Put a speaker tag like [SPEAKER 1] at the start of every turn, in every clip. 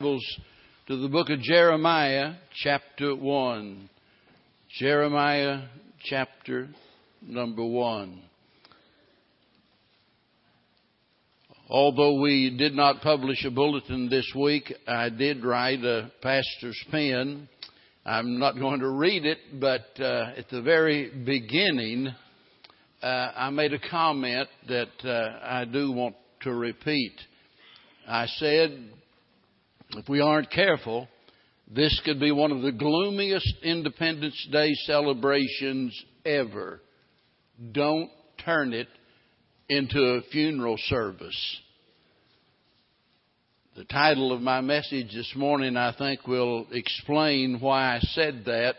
[SPEAKER 1] Bibles to the book of Jeremiah, chapter 1. Jeremiah, chapter number 1. Although we did not publish a bulletin this week, I did write a pastor's pen. I'm not going to read it, but uh, at the very beginning, uh, I made a comment that uh, I do want to repeat. I said if we aren't careful, this could be one of the gloomiest Independence Day celebrations ever. Don't turn it into a funeral service. The title of my message this morning, I think, will explain why I said that.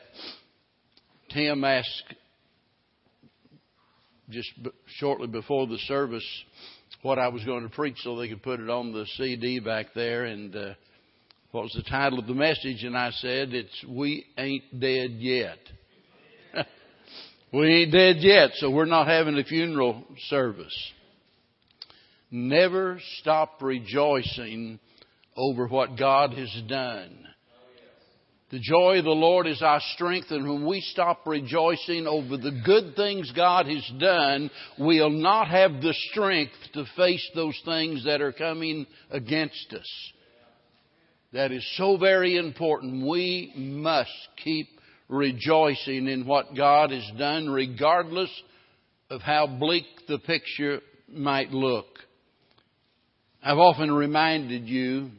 [SPEAKER 1] Tim asked just shortly before the service what I was going to preach so they could put it on the CD back there, and uh, what was the title of the message? And I said, it's We Ain't Dead Yet. we ain't dead yet, so we're not having a funeral service. Never stop rejoicing over what God has done. The joy of the Lord is our strength, and when we stop rejoicing over the good things God has done, we'll not have the strength to face those things that are coming against us. That is so very important. We must keep rejoicing in what God has done, regardless of how bleak the picture might look. I've often reminded you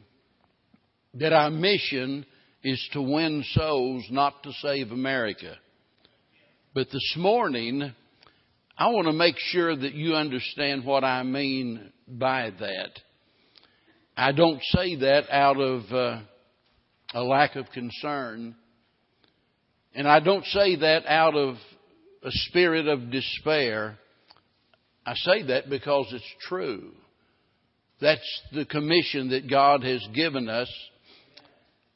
[SPEAKER 1] that our mission is to win souls, not to save America. But this morning, I want to make sure that you understand what I mean by that. I don't say that out of uh, a lack of concern. And I don't say that out of a spirit of despair. I say that because it's true. That's the commission that God has given us.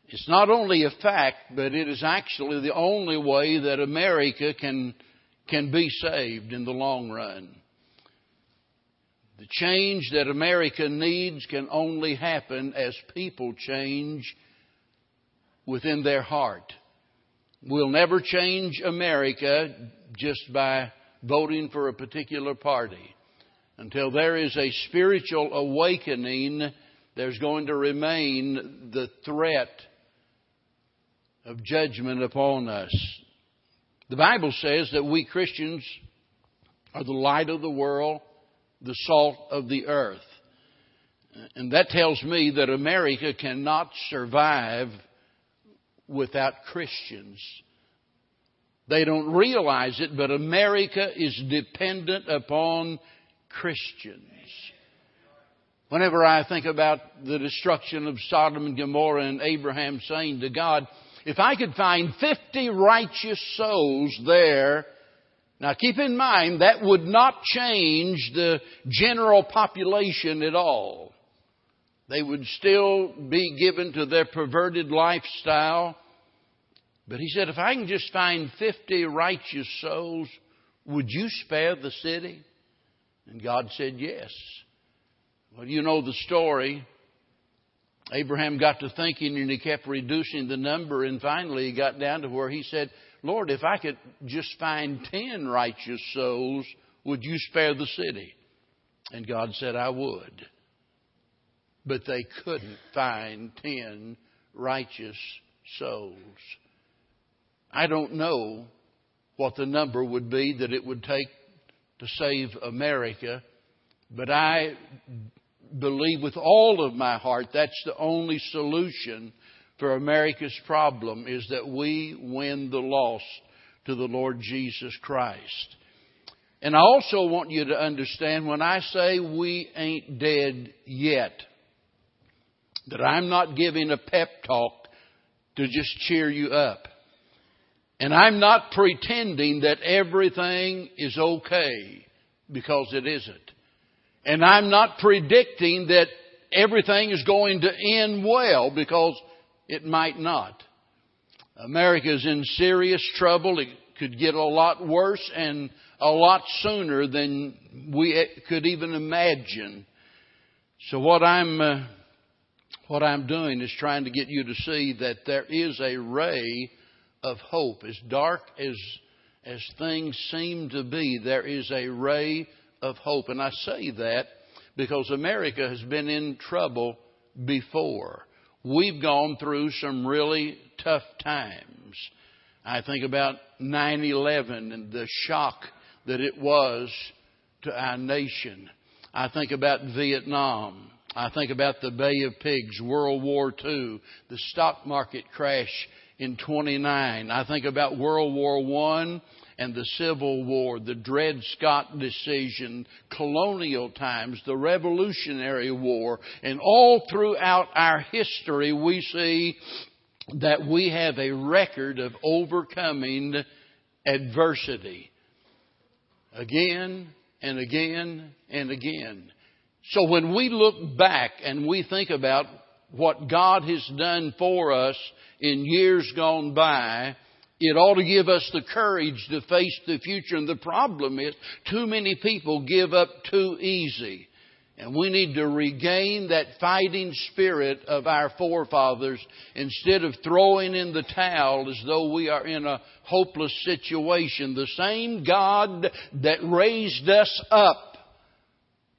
[SPEAKER 1] It's not only a fact, but it is actually the only way that America can, can be saved in the long run. The change that America needs can only happen as people change within their heart. We'll never change America just by voting for a particular party. Until there is a spiritual awakening, there's going to remain the threat of judgment upon us. The Bible says that we Christians are the light of the world the salt of the earth. And that tells me that America cannot survive without Christians. They don't realize it, but America is dependent upon Christians. Whenever I think about the destruction of Sodom and Gomorrah and Abraham saying to God, if I could find 50 righteous souls there, now keep in mind that would not change the general population at all. They would still be given to their perverted lifestyle. But he said, if I can just find 50 righteous souls, would you spare the city? And God said, yes. Well, you know the story. Abraham got to thinking and he kept reducing the number and finally he got down to where he said, Lord, if I could just find ten righteous souls, would you spare the city? And God said, I would. But they couldn't find ten righteous souls. I don't know what the number would be that it would take to save America, but I believe with all of my heart that's the only solution for America's problem is that we win the lost to the Lord Jesus Christ. And I also want you to understand when I say we ain't dead yet, that I'm not giving a pep talk to just cheer you up. And I'm not pretending that everything is okay because it isn't. And I'm not predicting that everything is going to end well because it might not. America is in serious trouble. It could get a lot worse and a lot sooner than we could even imagine. So what I'm uh, What I'm doing is trying to get you to see that there is a ray of hope. As dark as, as things seem to be, there is a ray of hope. And I say that because America has been in trouble before. We've gone through some really tough times. I think about 9 11 and the shock that it was to our nation. I think about Vietnam. I think about the Bay of Pigs, World War II, the stock market crash in 29. I think about World War I and the Civil War, the Dred Scott decision, colonial times, the Revolutionary War, and all throughout our history we see that we have a record of overcoming adversity again and again and again. So when we look back and we think about what God has done for us in years gone by, it ought to give us the courage to face the future. And the problem is, too many people give up too easy. And we need to regain that fighting spirit of our forefathers instead of throwing in the towel as though we are in a hopeless situation. The same God that raised us up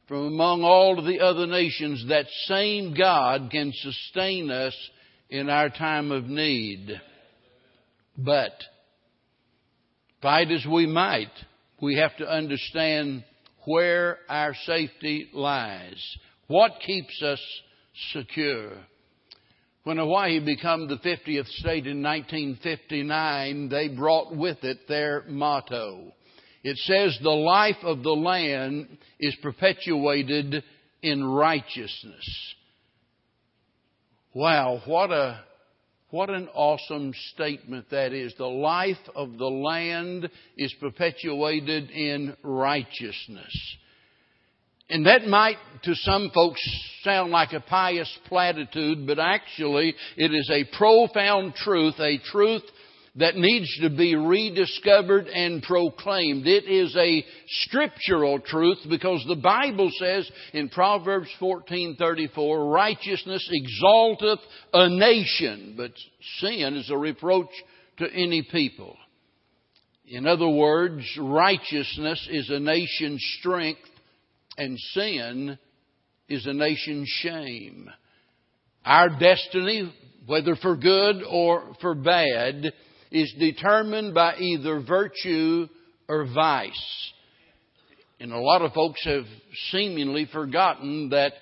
[SPEAKER 1] from among all of the other nations, that same God can sustain us in our time of need. But, fight as we might, we have to understand where our safety lies. What keeps us secure? When Hawaii became the 50th state in 1959, they brought with it their motto. It says, the life of the land is perpetuated in righteousness. Wow, what a what an awesome statement that is. The life of the land is perpetuated in righteousness. And that might, to some folks, sound like a pious platitude, but actually it is a profound truth, a truth that needs to be rediscovered and proclaimed. It is a scriptural truth because the Bible says in Proverbs 14:34, righteousness exalteth a nation, but sin is a reproach to any people. In other words, righteousness is a nation's strength and sin is a nation's shame. Our destiny, whether for good or for bad, is determined by either virtue or vice. And a lot of folks have seemingly forgotten that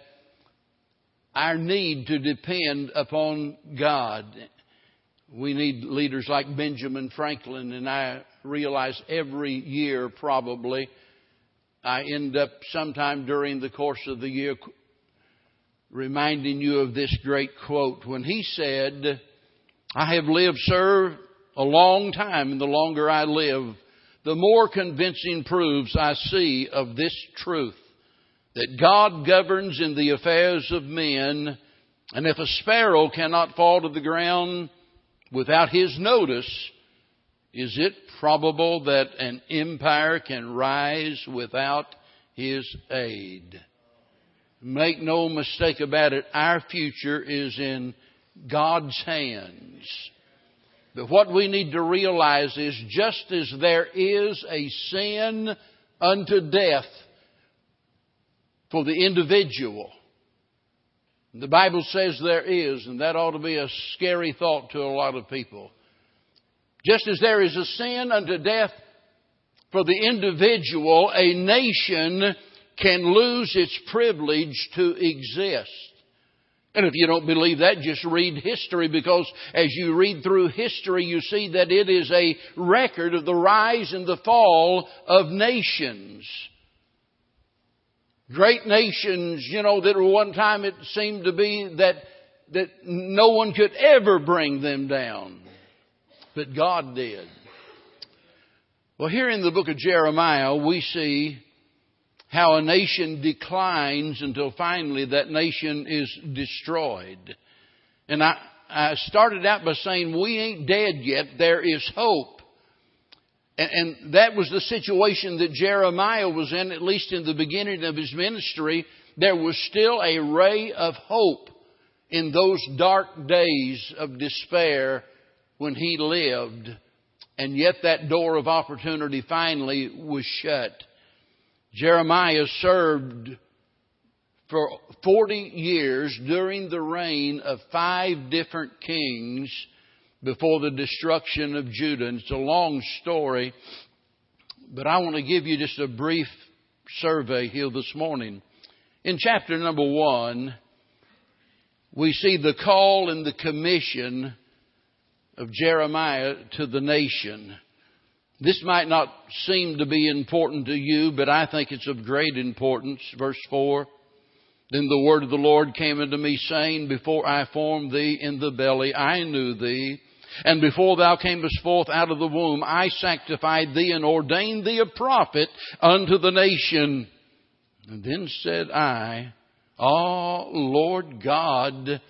[SPEAKER 1] our need to depend upon God. We need leaders like Benjamin Franklin, and I realize every year probably I end up sometime during the course of the year reminding you of this great quote when he said, I have lived, sir, a long time, and the longer I live, the more convincing proofs I see of this truth that God governs in the affairs of men, and if a sparrow cannot fall to the ground without his notice, is it probable that an empire can rise without his aid? Make no mistake about it, our future is in God's hands. But what we need to realize is just as there is a sin unto death for the individual, the Bible says there is, and that ought to be a scary thought to a lot of people. Just as there is a sin unto death for the individual, a nation can lose its privilege to exist. And if you don't believe that, just read history because as you read through history, you see that it is a record of the rise and the fall of nations. Great nations, you know, that one time it seemed to be that, that no one could ever bring them down. But God did. Well, here in the book of Jeremiah, we see how a nation declines until finally that nation is destroyed. And I, I started out by saying we ain't dead yet. There is hope. And, and that was the situation that Jeremiah was in, at least in the beginning of his ministry. There was still a ray of hope in those dark days of despair when he lived, and yet that door of opportunity finally was shut. Jeremiah served for 40 years during the reign of five different kings before the destruction of Judah. And it's a long story, but I want to give you just a brief survey here this morning. In chapter number one, we see the call and the commission of Jeremiah to the nation. This might not seem to be important to you, but I think it's of great importance. Verse 4. Then the word of the Lord came unto me, saying, Before I formed thee in the belly, I knew thee. And before thou camest forth out of the womb, I sanctified thee and ordained thee a prophet unto the nation. And then said I, Oh, Lord God.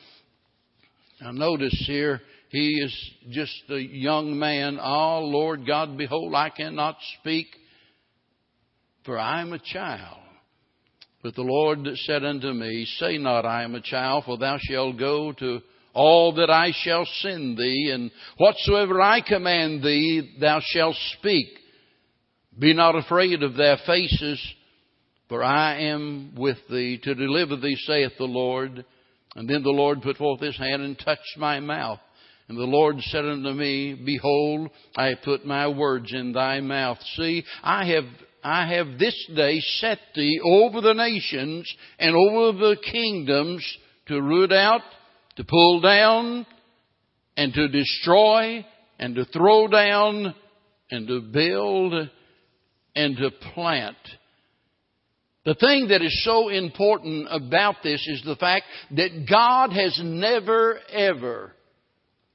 [SPEAKER 1] Now notice here, he is just a young man. Oh, Lord God, behold, I cannot speak, for I am a child. But the Lord said unto me, Say not, I am a child, for thou shalt go to all that I shall send thee, and whatsoever I command thee, thou shalt speak. Be not afraid of their faces, for I am with thee to deliver thee, saith the Lord. And then the Lord put forth his hand and touched my mouth. And the Lord said unto me, Behold, I put my words in thy mouth. See, I have, I have this day set thee over the nations and over the kingdoms to root out, to pull down, and to destroy, and to throw down, and to build, and to plant. The thing that is so important about this is the fact that God has never ever,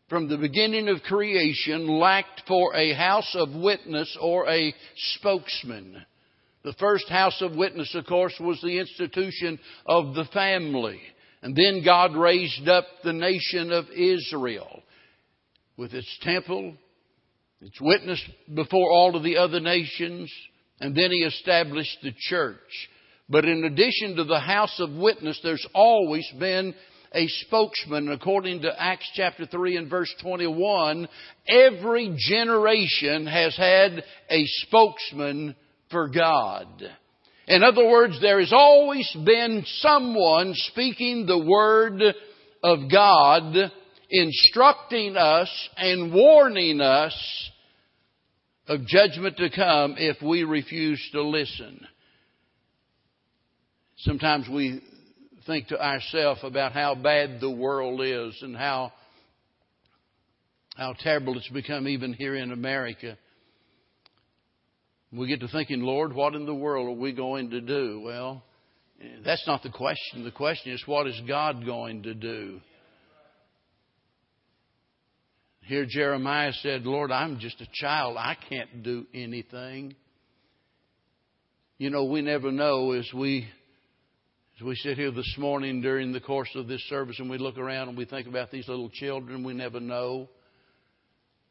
[SPEAKER 1] from the beginning of creation, lacked for a house of witness or a spokesman. The first house of witness, of course, was the institution of the family. And then God raised up the nation of Israel with its temple, its witness before all of the other nations, and then He established the church. But in addition to the house of witness, there's always been a spokesman. According to Acts chapter 3 and verse 21, every generation has had a spokesman for God. In other words, there has always been someone speaking the word of God, instructing us and warning us of judgment to come if we refuse to listen. Sometimes we think to ourselves about how bad the world is and how how terrible it's become even here in America. We get to thinking, Lord, what in the world are we going to do? Well, that's not the question. The question is, what is God going to do? Here Jeremiah said, Lord, I'm just a child. I can't do anything. You know, we never know as we as we sit here this morning during the course of this service and we look around and we think about these little children, we never know.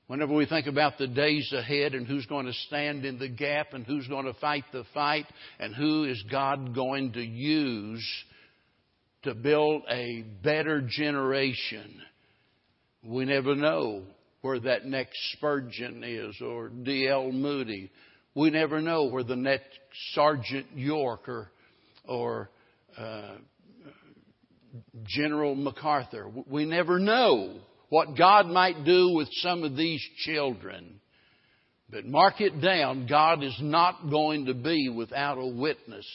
[SPEAKER 1] Whenever we think about the days ahead and who's going to stand in the gap and who's going to fight the fight and who is God going to use to build a better generation, we never know where that next Spurgeon is or D.L. Moody. We never know where the next Sergeant York or, or General MacArthur. We never know what God might do with some of these children. But mark it down, God is not going to be without a witness.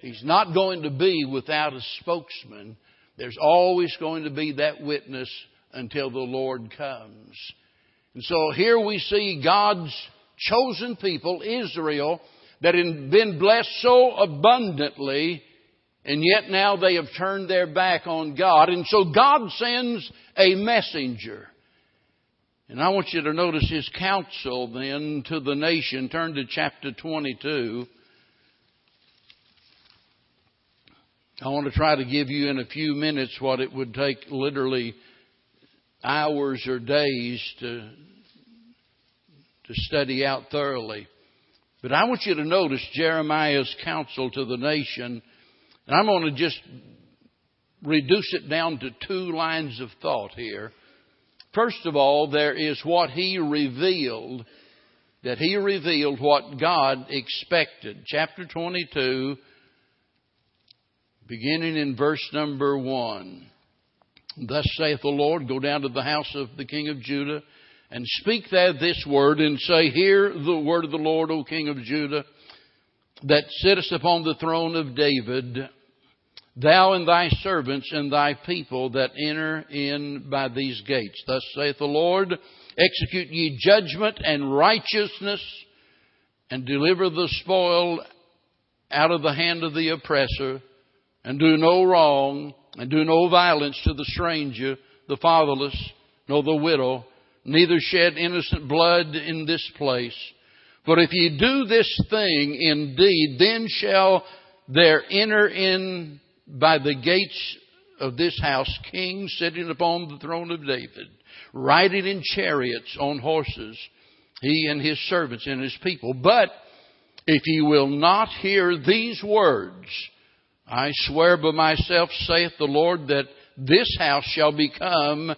[SPEAKER 1] He's not going to be without a spokesman. There's always going to be that witness until the Lord comes. And so here we see God's chosen people, Israel, that had been blessed so abundantly and yet now they have turned their back on God. And so God sends a messenger. And I want you to notice his counsel then to the nation. Turn to chapter 22. I want to try to give you in a few minutes what it would take literally hours or days to, to study out thoroughly. But I want you to notice Jeremiah's counsel to the nation and I'm going to just reduce it down to two lines of thought here. First of all, there is what he revealed, that he revealed what God expected. Chapter 22, beginning in verse number 1. Thus saith the Lord, Go down to the house of the king of Judah, and speak there this word, and say, Hear the word of the Lord, O king of Judah, that sittest upon the throne of David thou and thy servants and thy people that enter in by these gates. Thus saith the Lord, execute ye judgment and righteousness, and deliver the spoil out of the hand of the oppressor, and do no wrong, and do no violence to the stranger, the fatherless, nor the widow, neither shed innocent blood in this place. For if ye do this thing indeed, then shall there enter in by the gates of this house kings sitting upon the throne of David, riding in chariots on horses, he and his servants and his people. But if ye will not hear these words, I swear by myself, saith the Lord, that this house shall become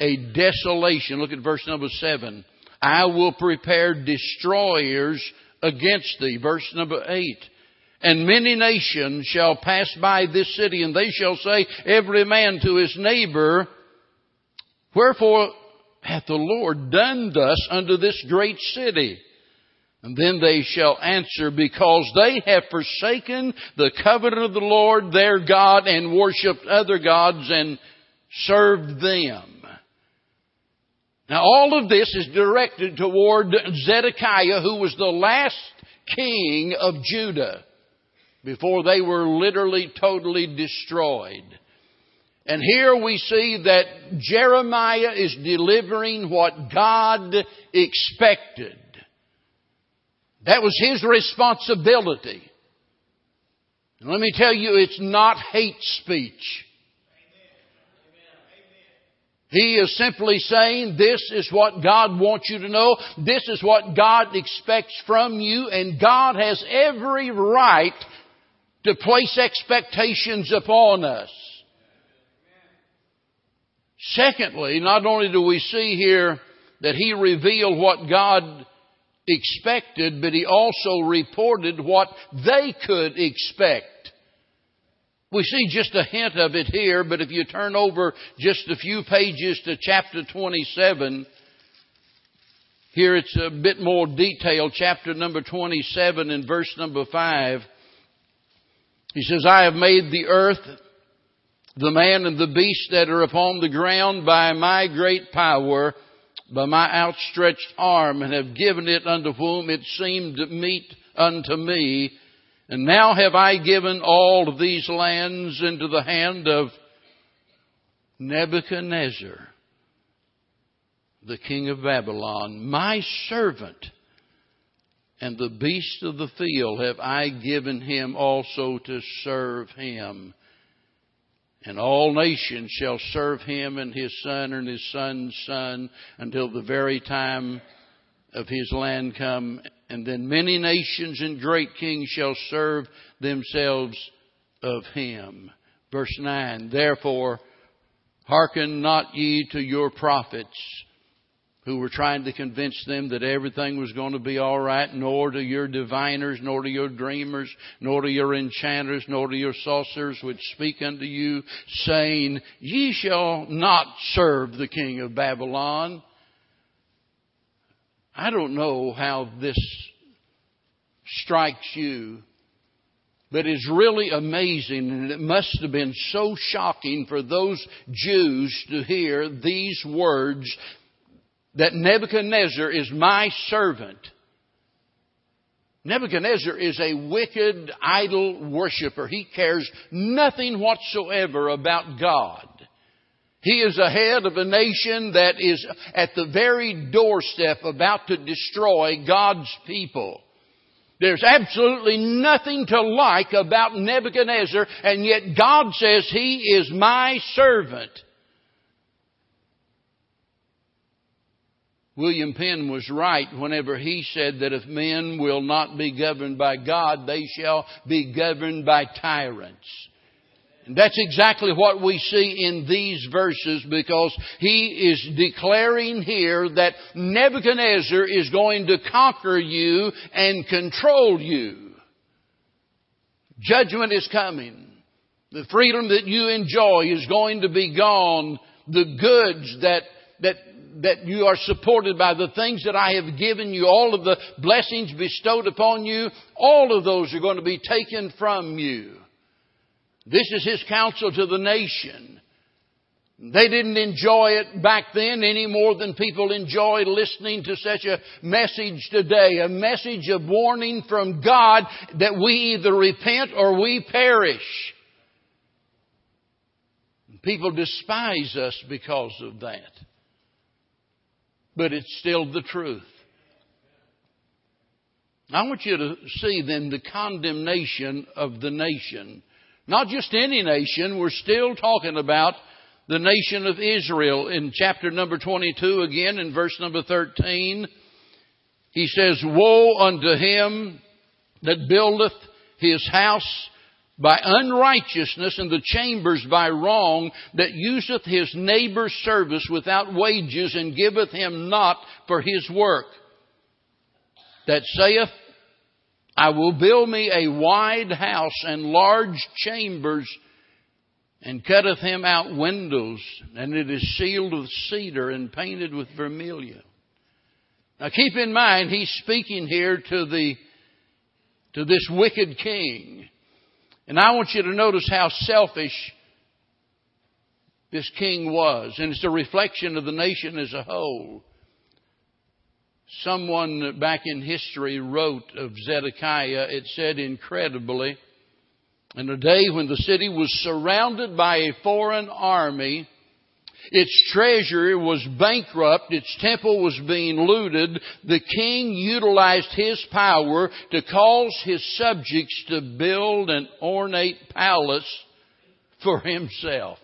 [SPEAKER 1] a desolation. Look at verse number seven. I will prepare destroyers against thee. Verse number eight. And many nations shall pass by this city, and they shall say, every man to his neighbor, Wherefore hath the Lord done thus unto this great city? And then they shall answer, Because they have forsaken the covenant of the Lord their God and worshipped other gods and served them. Now all of this is directed toward Zedekiah, who was the last king of Judah before they were literally totally destroyed. And here we see that Jeremiah is delivering what God expected. That was his responsibility. And let me tell you, it's not hate speech. He is simply saying, this is what God wants you to know. This is what God expects from you. And God has every right to place expectations upon us. Secondly, not only do we see here that he revealed what God expected, but he also reported what they could expect. We see just a hint of it here, but if you turn over just a few pages to chapter 27, here it's a bit more detailed. Chapter number 27 and verse number 5. He says, I have made the earth, the man and the beast that are upon the ground by my great power, by my outstretched arm, and have given it unto whom it seemed meet unto me. And now have I given all of these lands into the hand of Nebuchadnezzar, the king of Babylon, my servant and the beasts of the field have I given him also to serve him. And all nations shall serve him and his son and his son's son until the very time of his land come. And then many nations and great kings shall serve themselves of him. Verse 9, Therefore, hearken not ye to your prophets who were trying to convince them that everything was going to be all right, nor to your diviners, nor to your dreamers, nor to your enchanters, nor to your sorcerers which speak unto you, saying, Ye shall not serve the king of Babylon. I don't know how this strikes you, but it's really amazing, and it must have been so shocking for those Jews to hear these words that Nebuchadnezzar is my servant. Nebuchadnezzar is a wicked idol worshiper. He cares nothing whatsoever about God. He is a head of a nation that is at the very doorstep about to destroy God's people. There's absolutely nothing to like about Nebuchadnezzar, and yet God says he is my servant. William Penn was right whenever he said that if men will not be governed by God, they shall be governed by tyrants. That's exactly what we see in these verses because he is declaring here that Nebuchadnezzar is going to conquer you and control you. Judgment is coming. The freedom that you enjoy is going to be gone. The goods that, that, that you are supported by, the things that I have given you, all of the blessings bestowed upon you, all of those are going to be taken from you. This is his counsel to the nation. They didn't enjoy it back then any more than people enjoy listening to such a message today. A message of warning from God that we either repent or we perish. People despise us because of that. But it's still the truth. I want you to see then the condemnation of the nation not just any nation, we're still talking about the nation of Israel. In chapter number 22, again in verse number 13, he says, Woe unto him that buildeth his house by unrighteousness and the chambers by wrong, that useth his neighbor's service without wages and giveth him not for his work. That saith, I will build me a wide house and large chambers, and cutteth him out windows, and it is sealed with cedar and painted with vermilion. Now keep in mind, he's speaking here to the, to this wicked king. And I want you to notice how selfish this king was. And it's a reflection of the nation as a whole. Someone back in history wrote of Zedekiah, it said incredibly, in a day when the city was surrounded by a foreign army, its treasury was bankrupt, its temple was being looted, the king utilized his power to cause his subjects to build an ornate palace for himself.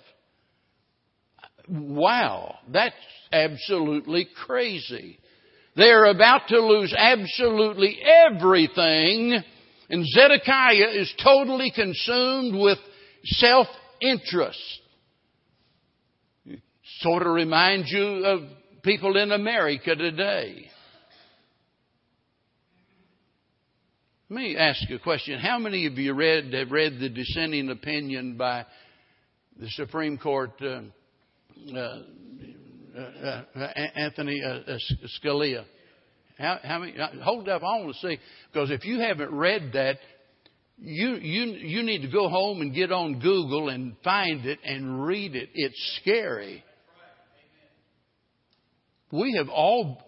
[SPEAKER 1] Wow, that's absolutely crazy. They are about to lose absolutely everything. And Zedekiah is totally consumed with self-interest. Sort of reminds you of people in America today. Let me ask you a question. How many of you read have read the dissenting opinion by the Supreme Court uh, uh, uh, uh, Anthony uh, Scalia. How, how many? Hold up, I want to see because if you haven't read that, you you you need to go home and get on Google and find it and read it. It's scary. We have all.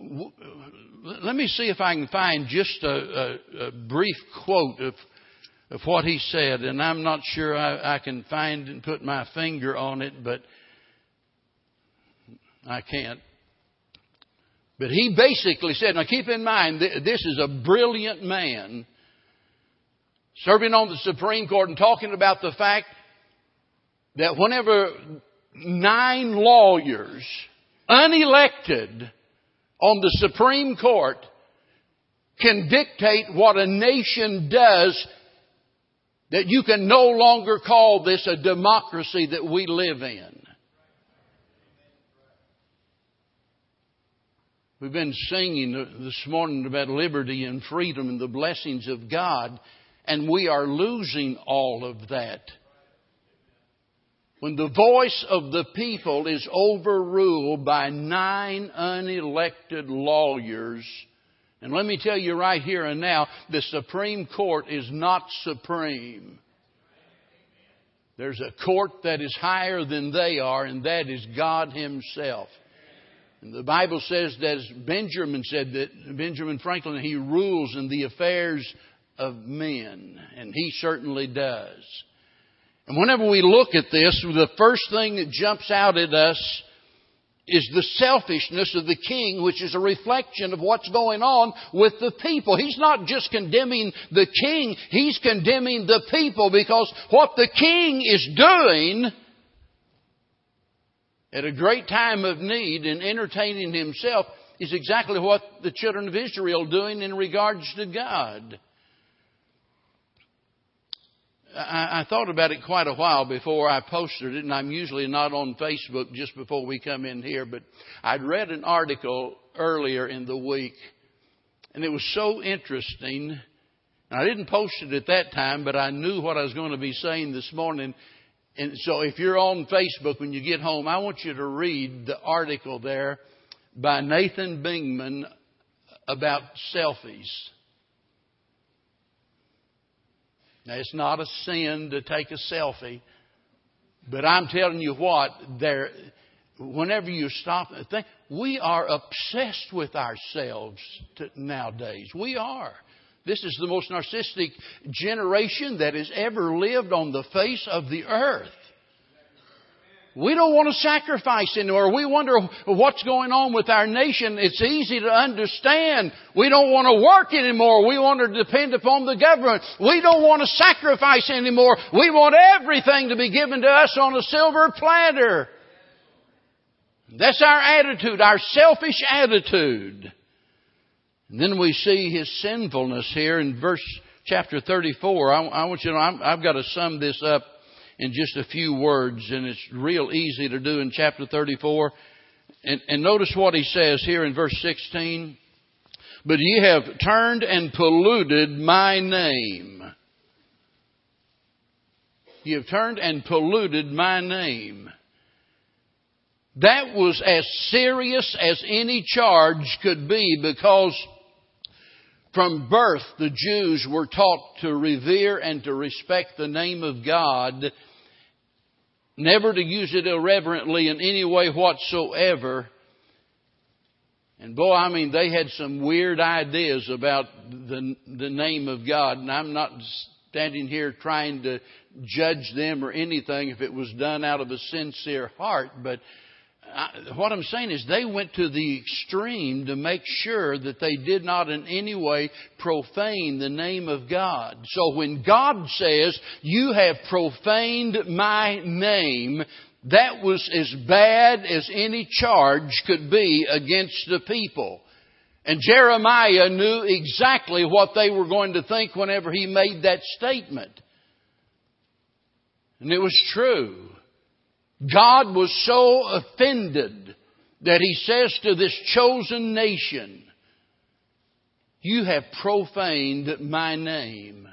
[SPEAKER 1] Let me see if I can find just a, a, a brief quote of of what he said, and I'm not sure I, I can find and put my finger on it, but I can't. But he basically said, now keep in mind, this is a brilliant man serving on the Supreme Court and talking about the fact that whenever nine lawyers, unelected, on the Supreme Court can dictate what a nation does, that you can no longer call this a democracy that we live in. We've been singing this morning about liberty and freedom and the blessings of God, and we are losing all of that. When the voice of the people is overruled by nine unelected lawyers, and let me tell you right here and now, the Supreme Court is not supreme. There's a court that is higher than they are, and that is God Himself. And the Bible says that as Benjamin said that Benjamin Franklin, he rules in the affairs of men. And he certainly does. And whenever we look at this, the first thing that jumps out at us is the selfishness of the king, which is a reflection of what's going on with the people. He's not just condemning the king, he's condemning the people because what the king is doing at a great time of need and entertaining himself is exactly what the children of Israel are doing in regards to God. I, I thought about it quite a while before I posted it, and I'm usually not on Facebook just before we come in here, but I'd read an article earlier in the week, and it was so interesting. And I didn't post it at that time, but I knew what I was going to be saying this morning. And so if you're on Facebook when you get home, I want you to read the article there by Nathan Bingman about selfies. Now, it's not a sin to take a selfie, but I'm telling you what, there, whenever you stop and think, we are obsessed with ourselves to, nowadays. We are. This is the most narcissistic generation that has ever lived on the face of the earth. We don't want to sacrifice anymore. We wonder what's going on with our nation. It's easy to understand. We don't want to work anymore. We want to depend upon the government. We don't want to sacrifice anymore. We want everything to be given to us on a silver platter. That's our attitude, our selfish attitude. And then we see his sinfulness here in verse chapter 34. I, I want you to know, i I've got to sum this up in just a few words, and it's real easy to do in chapter 34. And, and notice what he says here in verse 16. But ye have turned and polluted my name. Ye have turned and polluted my name. That was as serious as any charge could be because from birth, the Jews were taught to revere and to respect the name of God, never to use it irreverently in any way whatsoever. And boy, I mean, they had some weird ideas about the, the name of God. And I'm not standing here trying to judge them or anything if it was done out of a sincere heart, but I, what I'm saying is they went to the extreme to make sure that they did not in any way profane the name of God. So when God says, you have profaned my name, that was as bad as any charge could be against the people. And Jeremiah knew exactly what they were going to think whenever he made that statement. And it was true. God was so offended that he says to this chosen nation, You have profaned my name.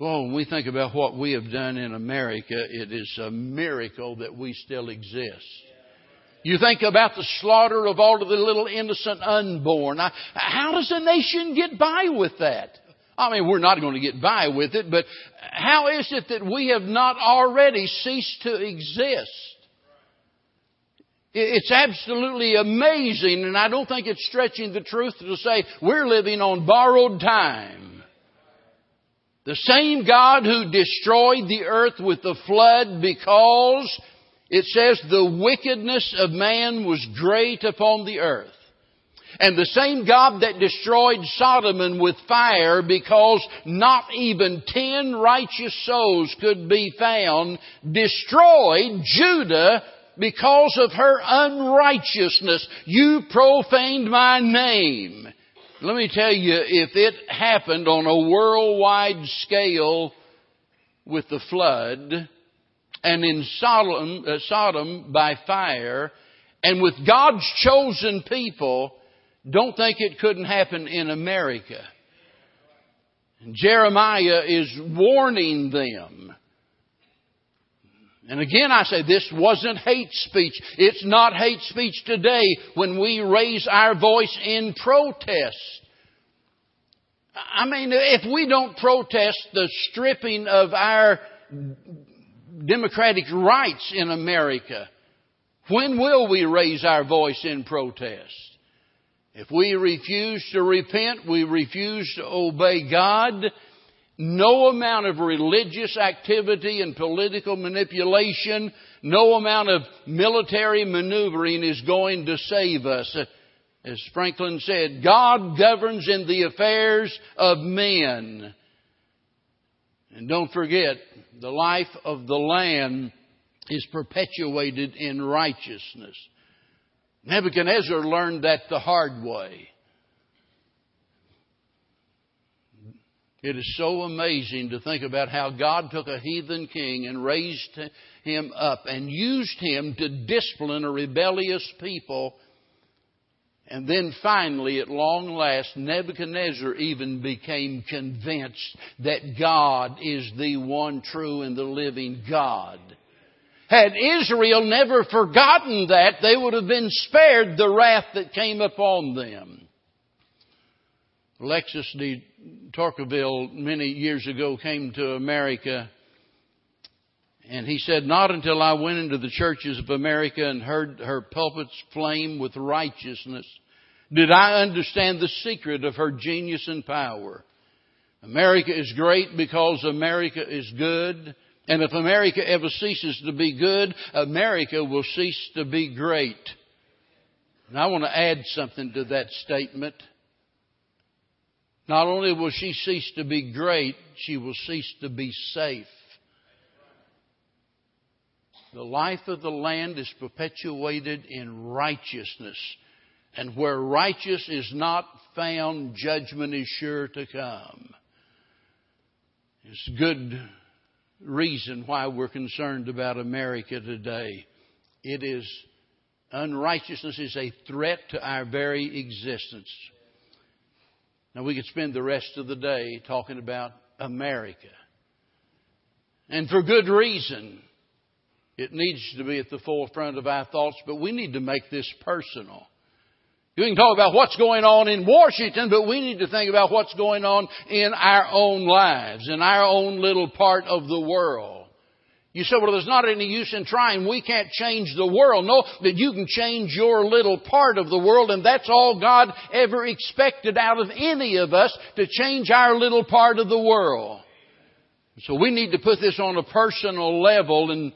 [SPEAKER 1] Well, when we think about what we have done in America, it is a miracle that we still exist. You think about the slaughter of all of the little innocent unborn. How does a nation get by with that? I mean, we're not going to get by with it, but how is it that we have not already ceased to exist? It's absolutely amazing, and I don't think it's stretching the truth to say we're living on borrowed time. The same God who destroyed the earth with the flood because it says the wickedness of man was great upon the earth. And the same God that destroyed Sodom with fire because not even ten righteous souls could be found, destroyed Judah because of her unrighteousness. You profaned my name. Let me tell you, if it happened on a worldwide scale with the flood, and in Sodom, uh, Sodom by fire, and with God's chosen people, don't think it couldn't happen in America. Jeremiah is warning them. And again, I say this wasn't hate speech. It's not hate speech today when we raise our voice in protest. I mean, if we don't protest the stripping of our democratic rights in America, when will we raise our voice in protest? If we refuse to repent, we refuse to obey God, no amount of religious activity and political manipulation, no amount of military maneuvering is going to save us. As Franklin said, God governs in the affairs of men. And don't forget, the life of the land is perpetuated in righteousness. Nebuchadnezzar learned that the hard way. It is so amazing to think about how God took a heathen king and raised him up and used him to discipline a rebellious people. And then finally, at long last, Nebuchadnezzar even became convinced that God is the one true and the living God. Had Israel never forgotten that, they would have been spared the wrath that came upon them. Alexis de Tocqueville many years ago came to America and he said, Not until I went into the churches of America and heard her pulpits flame with righteousness did I understand the secret of her genius and power. America is great because America is good. And if America ever ceases to be good, America will cease to be great. And I want to add something to that statement. Not only will she cease to be great, she will cease to be safe. The life of the land is perpetuated in righteousness. And where righteous is not found, judgment is sure to come. It's good reason why we're concerned about America today. It is unrighteousness is a threat to our very existence. Now, we could spend the rest of the day talking about America. And for good reason. It needs to be at the forefront of our thoughts, but we need to make this personal. You can talk about what's going on in Washington, but we need to think about what's going on in our own lives, in our own little part of the world. You say, well, there's not any use in trying. We can't change the world. No, that you can change your little part of the world, and that's all God ever expected out of any of us to change our little part of the world. So we need to put this on a personal level and,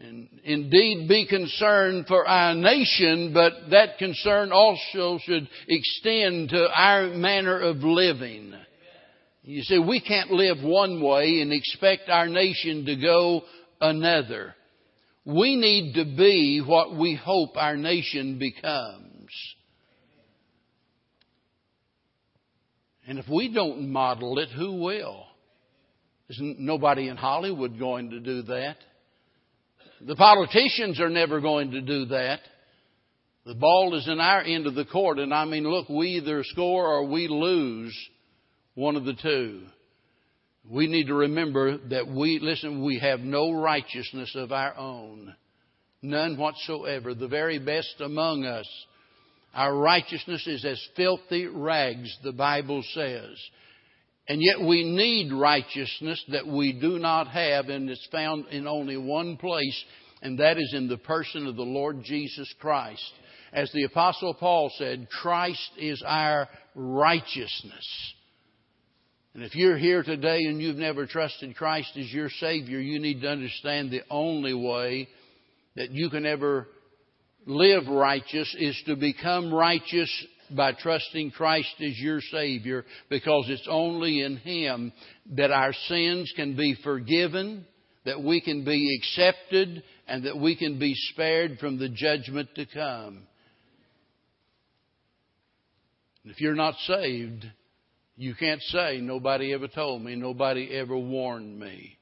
[SPEAKER 1] and indeed be concerned for our nation, but that concern also should extend to our manner of living. You see, we can't live one way and expect our nation to go another. We need to be what we hope our nation becomes. And if we don't model it, who will? There's nobody in Hollywood going to do that. The politicians are never going to do that. The ball is in our end of the court, and I mean, look, we either score or we lose one of the two. We need to remember that we, listen, we have no righteousness of our own. None whatsoever. The very best among us. Our righteousness is as filthy rags, the Bible says. And yet we need righteousness that we do not have, and it's found in only one place, and that is in the person of the Lord Jesus Christ. As the Apostle Paul said, Christ is our righteousness. And if you're here today and you've never trusted Christ as your Savior, you need to understand the only way that you can ever live righteous is to become righteous by trusting Christ as your Savior because it's only in Him that our sins can be forgiven, that we can be accepted, and that we can be spared from the judgment to come. If you're not saved, you can't say, nobody ever told me, nobody ever warned me.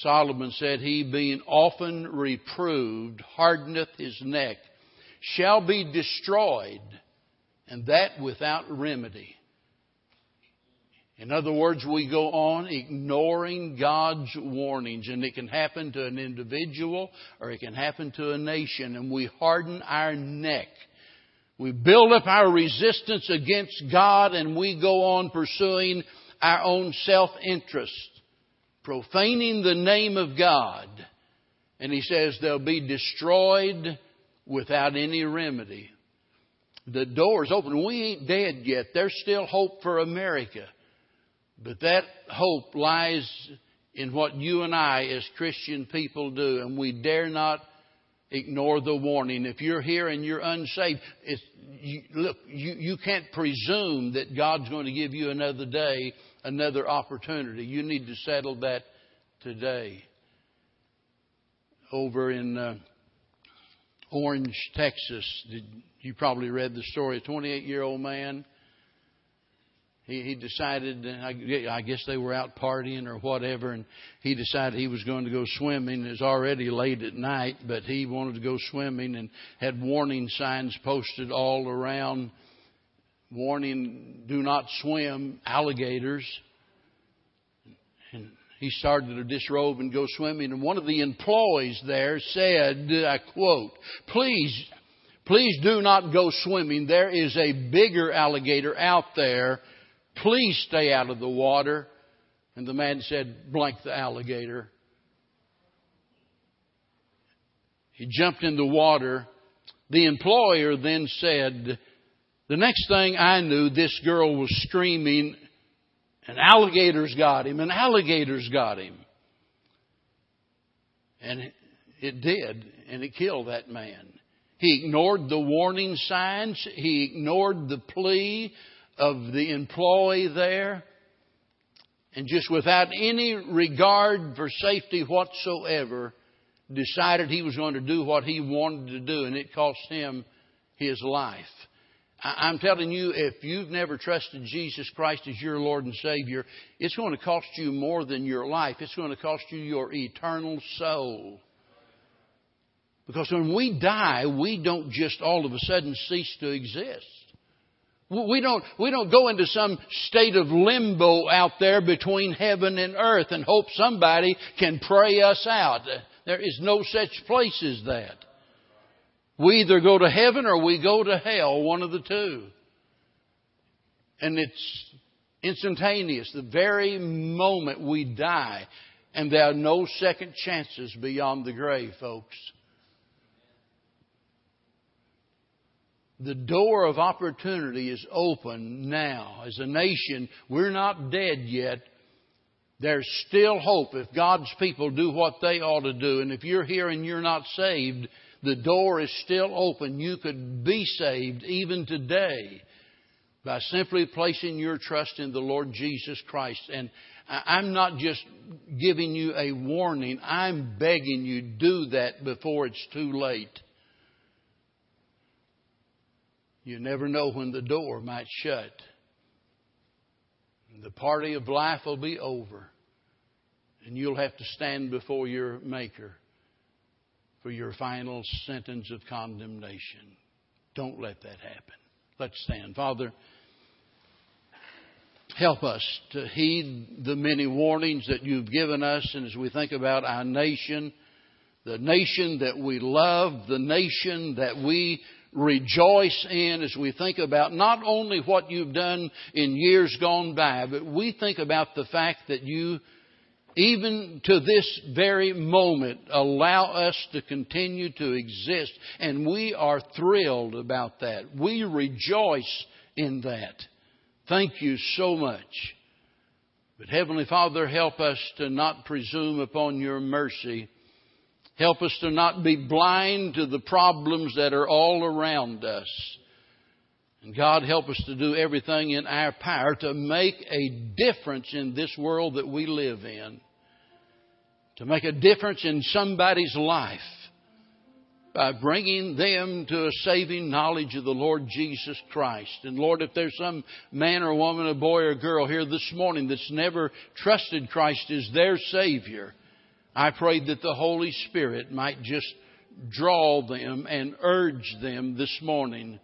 [SPEAKER 1] Solomon said, He being often reproved, hardeneth his neck, shall be destroyed, and that without remedy. In other words, we go on ignoring God's warnings, and it can happen to an individual or it can happen to a nation, and we harden our neck we build up our resistance against God and we go on pursuing our own self-interest, profaning the name of God. And he says they'll be destroyed without any remedy. The door's open. We ain't dead yet. There's still hope for America. But that hope lies in what you and I as Christian people do, and we dare not ignore the warning. If you're here and you're unsaved, you, look, you, you can't presume that God's going to give you another day, another opportunity. You need to settle that today. Over in uh, Orange, Texas, did, you probably read the story. A 28 year old man he, he decided, I, I guess they were out partying or whatever, and he decided he was going to go swimming. It was already late at night, but he wanted to go swimming and had warning signs posted all around. Warning, do not swim, alligators. He started to disrobe and go swimming, and one of the employees there said, I quote, please, please do not go swimming. There is a bigger alligator out there Please stay out of the water. And the man said, Blank the alligator. He jumped in the water. The employer then said, The next thing I knew, this girl was screaming, An alligator's got him, an alligator's got him. And it did, and it killed that man. He ignored the warning signs. He ignored the plea of the employee there, and just without any regard for safety whatsoever, decided he was going to do what he wanted to do, and it cost him his life. I'm telling you, if you've never trusted Jesus Christ as your Lord and Savior, it's going to cost you more than your life. It's going to cost you your eternal soul. Because when we die, we don't just all of a sudden cease to exist. We don't, we don't go into some state of limbo out there between heaven and earth and hope somebody can pray us out. There is no such place as that. We either go to heaven or we go to hell, one of the two. And it's instantaneous, the very moment we die. And there are no second chances beyond the grave, folks. the door of opportunity is open now. As a nation, we're not dead yet. There's still hope if God's people do what they ought to do. And if you're here and you're not saved, the door is still open. You could be saved even today by simply placing your trust in the Lord Jesus Christ. And I'm not just giving you a warning, I'm begging you do that before it's too late. You never know when the door might shut. The party of life will be over. And you'll have to stand before your Maker for your final sentence of condemnation. Don't let that happen. Let's stand. Father, help us to heed the many warnings that you've given us. And as we think about our nation, the nation that we love, the nation that we rejoice in as we think about not only what you've done in years gone by, but we think about the fact that you, even to this very moment, allow us to continue to exist. And we are thrilled about that. We rejoice in that. Thank you so much. But Heavenly Father, help us to not presume upon your mercy Help us to not be blind to the problems that are all around us. And God, help us to do everything in our power to make a difference in this world that we live in. To make a difference in somebody's life by bringing them to a saving knowledge of the Lord Jesus Christ. And Lord, if there's some man or woman, a boy or girl here this morning that's never trusted Christ as their Savior, I prayed that the Holy Spirit might just draw them and urge them this morning.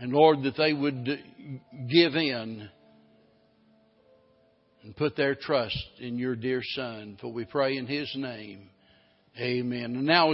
[SPEAKER 1] And Lord, that they would give in and put their trust in your dear Son. For we pray in His name. Amen. And now